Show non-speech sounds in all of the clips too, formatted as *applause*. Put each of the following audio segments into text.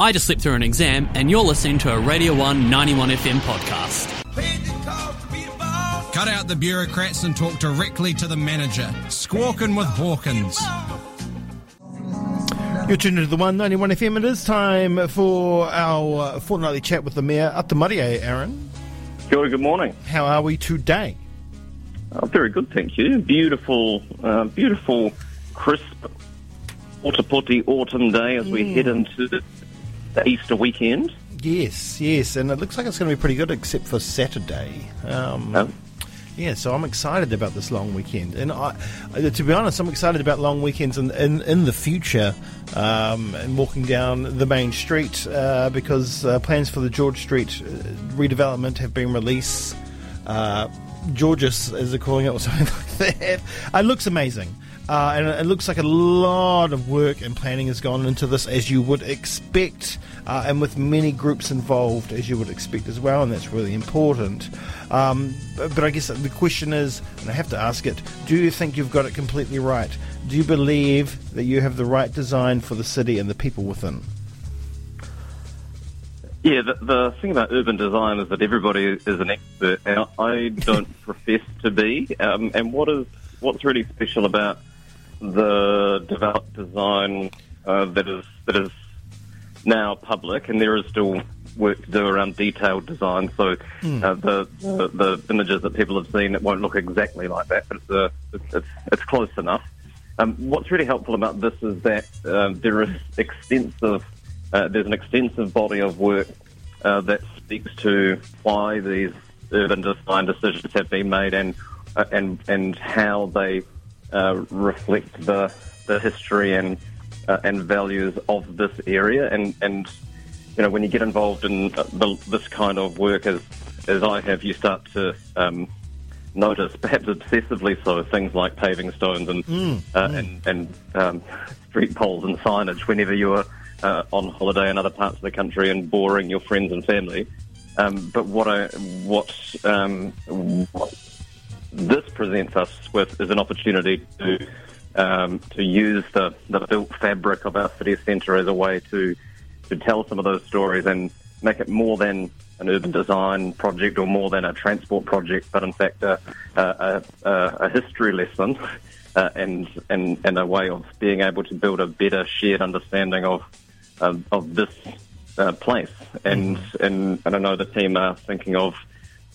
I just slipped through an exam, and you're listening to a Radio 1 91 FM podcast. Cut out the bureaucrats and talk directly to the manager. Squawking with Hawkins. You're tuned into the 191 FM. It is time for our fortnightly chat with the Mayor. Ata mārie, Aaron. Good, good morning. How are we today? Oh, very good, thank you. Beautiful, uh, beautiful, crisp, Ōtepoti autumn day as we head into the Easter weekend. Yes, yes, and it looks like it's going to be pretty good, except for Saturday. Um, Um, yeah, so I'm excited about this long weekend, and I, uh, to be honest, I'm excited about long weekends in in, in the future. Um, and walking down the main street uh, because uh, plans for the George Street uh, redevelopment have been released. Uh, Georges, as they're calling it, or *laughs* something like that. It looks amazing. Uh, and it looks like a lot of work and planning has gone into this, as you would expect, uh, and with many groups involved, as you would expect as well, and that's really important. Um, but, but I guess the question is, and I have to ask it: Do you think you've got it completely right? Do you believe that you have the right design for the city and the people within? yeah, the, the thing about urban design is that everybody is an expert, and I don't *laughs* profess to be. Um, and what is what's really special about the developed design uh, that is that is now public, and there is still work to do around detailed design. So uh, the, the the images that people have seen it won't look exactly like that, but it's uh, it's, it's, close enough. Um, what's really helpful about this is that um, there is extensive uh, there's an extensive body of work uh, that speaks to why these urban design decisions have been made and uh, and and how they uh, reflect the the history and uh, and values of this area and and you know when you get involved in uh, the, this kind of work as as I have you start to um, notice perhaps obsessively so things like paving stones and uh, and and um, street poles and signage whenever you are uh, on holiday in other parts of the country and boring your friends and family. Um, but what I what um, what this presents us with is an opportunity to um, to use the, the built fabric of our city centre as a way to to tell some of those stories and make it more than an urban design project or more than a transport project, but in fact a, a, a, a history lesson uh, and, and and a way of being able to build a better shared understanding of um, of this uh, place. And, and and I know the team are thinking of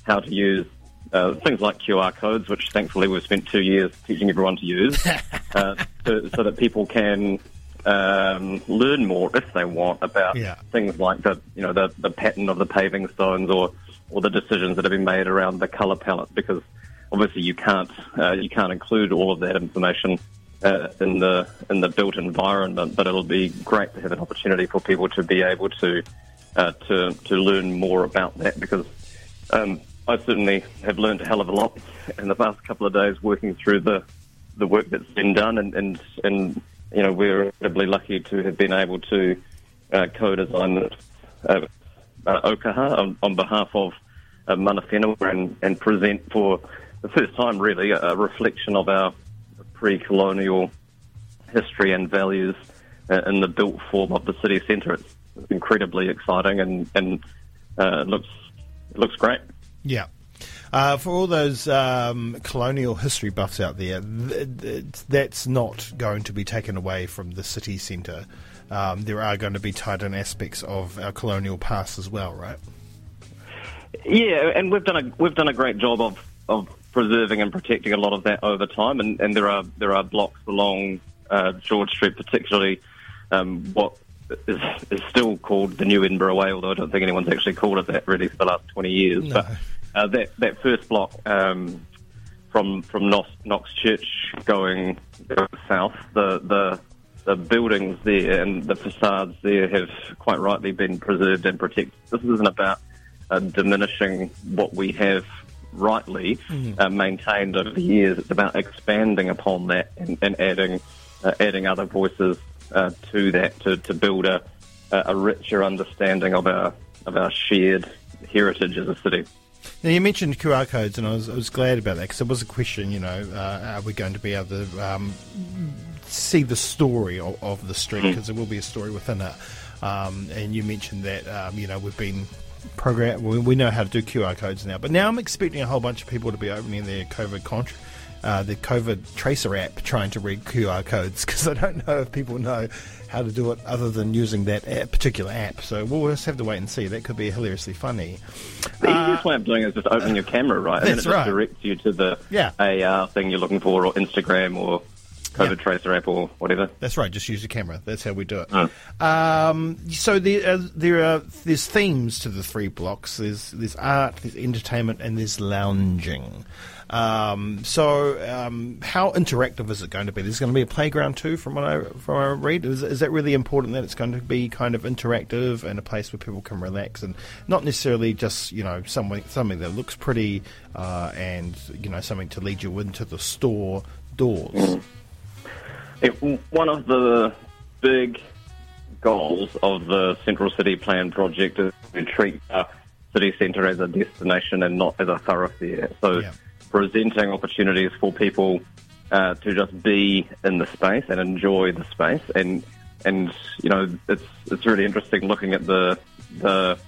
how to use uh, things like QR codes, which thankfully we've spent two years teaching everyone to use, *laughs* uh, to, so that people can um, learn more if they want about Yeah. things like the you know the, the pattern of the paving stones or or the decisions that have been made around the colour palette because obviously you can't uh, you can't include all of that information uh, in the in the built environment, but it'll be great to have an opportunity for people to be able to uh, to to learn more about that because um, I certainly have learned a hell of a lot in the past couple of days working through the the work that's been done, and and, and you know we're incredibly lucky to have been able to uh, co-design uh, uh, Aukaha on, on behalf of uh, Mana Whenua and, and present for the first time really a, reflection of our pre-colonial history and values uh, in the built form of the city centre. It's incredibly exciting and and uh, looks looks great. Yeah. Uh, for all those um, colonial history buffs out there, th- th- that's not going to be taken away from the city centre. Um, there are going to be tied in aspects of our colonial past as well, right? Yeah, and we've done a we've done a great job of, of preserving and protecting a lot of that over time, and, and there are there are blocks along uh, George Street, particularly um, what is, is still called the New Edinburgh Way, although I don't think anyone's actually called it that really for the last twenty years. No. But uh, that that first block um, from from Knox, Knox Church going, going south, the the the buildings there and the facades there have quite rightly been preserved and protected. This isn't about uh, diminishing what we have rightly uh, maintained over the years. It's about expanding upon that and, and adding uh, adding other voices uh, to that to, to build a, a richer understanding of our of our shared heritage as a city. Now you mentioned QR codes, and I was, I was glad about that because it was a question. You know, uh, are we going to be able to um, see the story of, of the street? Because there will be a story within it. Um, and you mentioned that um, you know we've been program. We, we know how to do QR codes now, but now I'm expecting a whole bunch of people to be opening their COVID contract. Uh, the COVID Tracer app trying to read QR codes *laughs* because I don't know if people know how to do it other than using that app, particular app. So we'll just have to wait and see. That could be hilariously funny. The easiest way of doing it is just opening your camera, right? And then it just right. directs you to the Yeah. AR thing you're looking for, or Instagram, or COVID Yeah. Tracer app, or whatever. That's right. Just use the camera. That's how we do it. Mm. Um, so there, uh, there are there's themes to the three blocks. There's there's art, there's entertainment, and there's lounging. Um, so um, how interactive is it going to be? There's going to be a playground too, from what I from what I read. Is, is that really important that it's going to be kind of interactive and a place where people can relax and not necessarily just you know something something that looks pretty uh, and you know something to lead you into the store doors. It, one of the big goals of the Central City Plan project is to treat our city centre as a destination and not as a thoroughfare. So, Yeah. presenting opportunities for people uh, to just be in the space and enjoy the space, and and you know it's it's really interesting looking at the the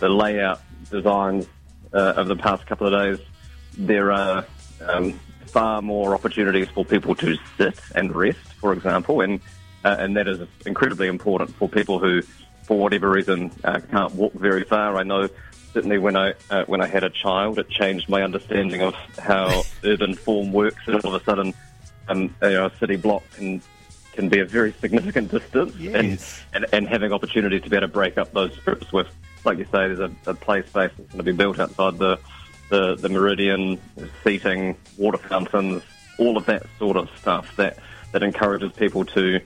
the layout designs uh, of the past couple of days. There are um, far more opportunities for people to sit and rest, for example, and uh, and that is incredibly important for people who, for whatever reason, uh, can't walk very far. I know certainly when I uh, when I had a child, it changed my understanding of how *laughs* urban form works, and all of a sudden, um, you know, a city block can can be a very significant distance, Yes. and, and and having opportunities to be able to break up those strips with, like you say, there's a, a play space that's going to be built outside the the, the meridian, seating, water fountains, all of that sort of stuff that, that encourages people to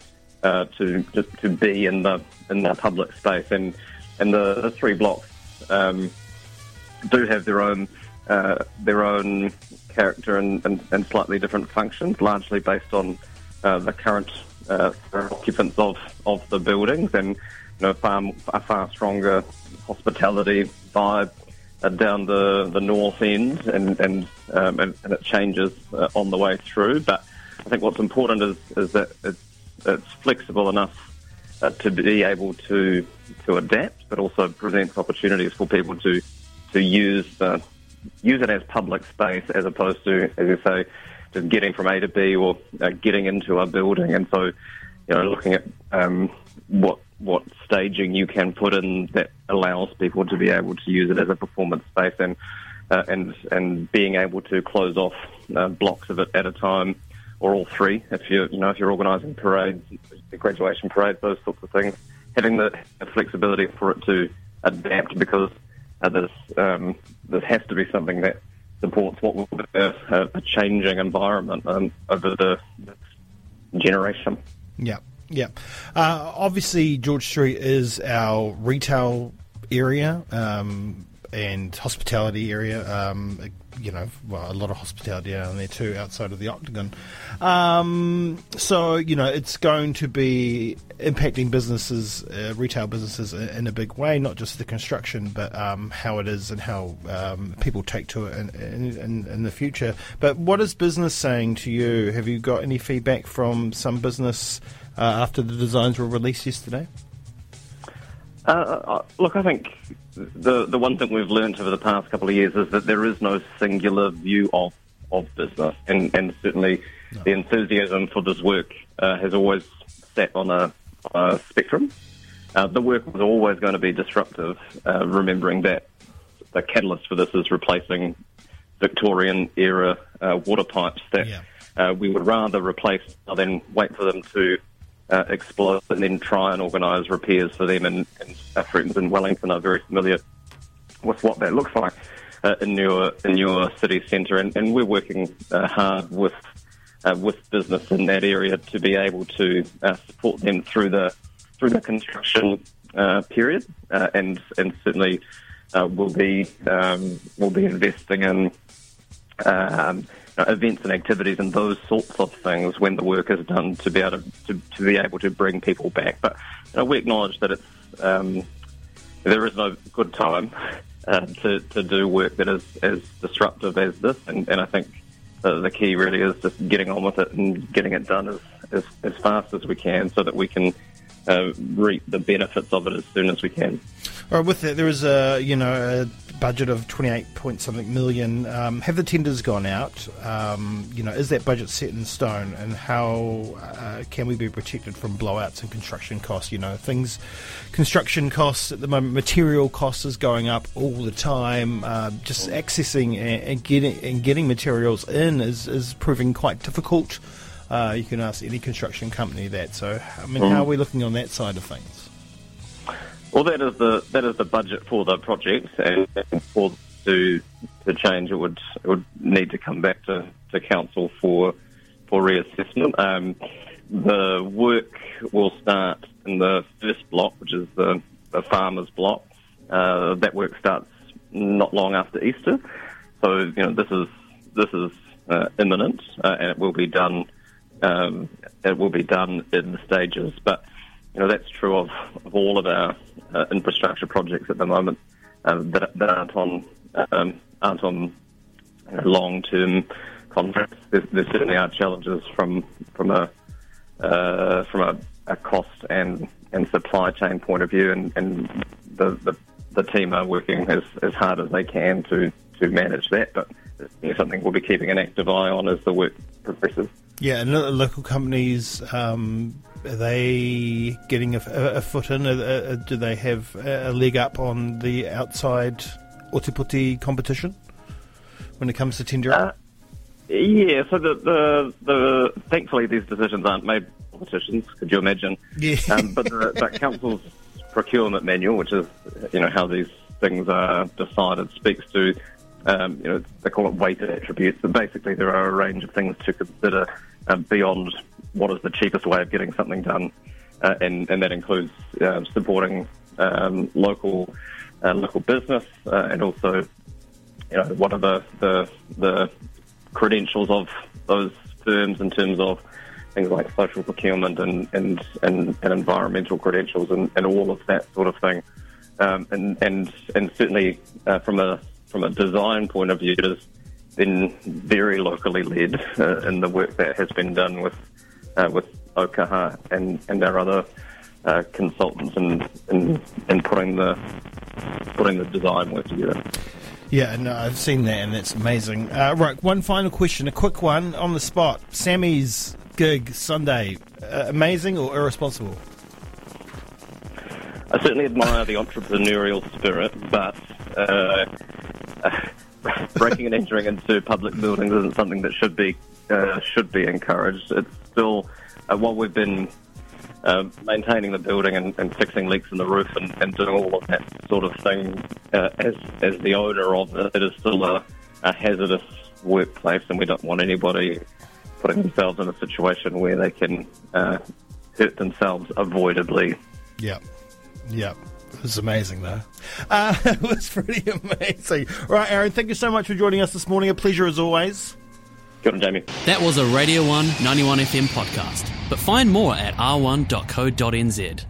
uh, to just to be in the in the public space. And and the, the three blocks um, do have their own uh, their own character and, and, and slightly different functions, largely based on uh, the current uh, occupants of, of the buildings and you know far a far stronger hospitality vibe down the, the north end and and, um, and and it changes uh, on the way through. But I think what's important is is that it's it's flexible enough uh, to be able to to adapt, but also presents opportunities for people to to use uh, use it as public space as opposed to, as you say, just getting from A to B or uh, getting into a building. And so, you know, looking at um, what what staging you can put in that allows people to be able to use it as a performance space and uh, and and being able to close off uh, blocks of it at a time or all three if you you know if you're organising parades, graduation parades, those sorts of things, having the flexibility for it to adapt because uh, this um, this has to be something that supports what will be a, a changing environment um, over the next generation. Yeah, yeah. Uh, obviously, George Street is our retail area um, and hospitality area. Um, you know, well, a lot of hospitality down there too, outside of the Octagon. Um, so, you know, it's going to be impacting businesses, uh, retail businesses, in, a big way. Not just the construction, but um, how it is and how um, people take to it in, in, in the future. But what is business saying to you? Have you got any feedback from some business uh, after the designs were released yesterday? Uh, uh, look, I think the the one thing we've learned over the past couple of years is that there is no singular view of of business, and and certainly the enthusiasm for this work uh, has always sat on a, a spectrum. Uh, the work was always going to be disruptive, uh, remembering that the catalyst for this is replacing Victorian era uh, water pipes that Yeah. uh, we would rather replace than wait for them to uh, explode and then try and organise repairs for them. And, and our friends in Wellington are very familiar with what that looks like uh, in your in your city centre, and, and we're working uh, hard with uh, with business in that area to be able to uh, support them through the through the construction uh, period, and and certainly we'll be um, we'll be investing in um, know, events and activities and those sorts of things when the work is done to be able to, to, to be able to bring people back. But you know, we acknowledge that it's um, there is no good time uh, to to do work that is as disruptive as this, and, and I think the, the key really is just getting on with it and getting it done as as, as fast as we can, so that we can uh, reap the benefits of it as soon as we can. Right, with that, there is a you know a budget of twenty eight point something million. Um, have the tenders gone out? Um, you know, is that budget set in stone, and how uh, can we be protected from blowouts and construction costs? You know, things, construction costs at the moment, material costs is going up all the time. Uh, just accessing and, and getting and getting materials in is is proving quite difficult. Uh, you can ask any construction company that. So, I mean, how are we looking on that side of things? Well, that is the that is the budget for the project, and for to to change, it would it would need to come back to, to council for for reassessment. Um, the work will start in the first block, which is the, the farmers block. Uh, that work starts not long after Easter, so you know this is this is uh, imminent, uh, and it will be done. Um, it will be done in stages, but you know that's true of, of all of our uh, infrastructure projects at the moment um, that, that aren't on um, aren't on you know, long-term contracts. There, there certainly are challenges from from a uh, from a, a cost and and supply chain point of view, and, and the, the the team are working as, as hard as they can to to manage that. But it's something we'll be keeping an active eye on as the work progresses. Yeah, and local companies, um, are they getting a, a foot in? do they have a leg up on the outside Ōtepoti competition when it comes to tendering? Uh, yeah, so the, the, the thankfully these decisions aren't made by politicians. Could you imagine? Yeah. Um, but the, the council's procurement manual, which is you know how these things are decided, speaks to um, you know they call it weighted attributes, but basically there are a range of things to consider uh, beyond what is the cheapest way of getting something done, uh, and, and that includes uh, supporting um, local uh, local business uh, and also you know what are the, the the credentials of those firms in terms of things like social procurement and and, and, and environmental credentials and, and all of that sort of thing. Um, and and and certainly uh, from a from a design point of view, it has been very locally led uh, in the work that has been done with uh, with Aukaha and, and our other uh, consultants in, in, in putting the putting the design work together. Yeah, no, I've seen that and it's amazing. Uh, right, one final question, a quick one on the spot. Sammy's gig Sunday, uh, amazing or irresponsible? I certainly admire the entrepreneurial spirit, but uh, *laughs* breaking and entering into public buildings isn't something that should be uh, should be encouraged. It's still uh, while we've been uh, maintaining the building and, and, fixing leaks in the roof and, and, doing all of that sort of thing uh, as as the owner of it, it is still a, a hazardous workplace, and we don't want anybody putting themselves in a situation where they can uh, hurt themselves avoidably. Yeah, yeah. It was amazing, though. Uh, *laughs* it was pretty amazing. Right, Aaron, thank you so much for joining us this morning. A pleasure as always. Good on, Jamie. That was a Radio 1 91 FM podcast. But find more at r1.co.nz.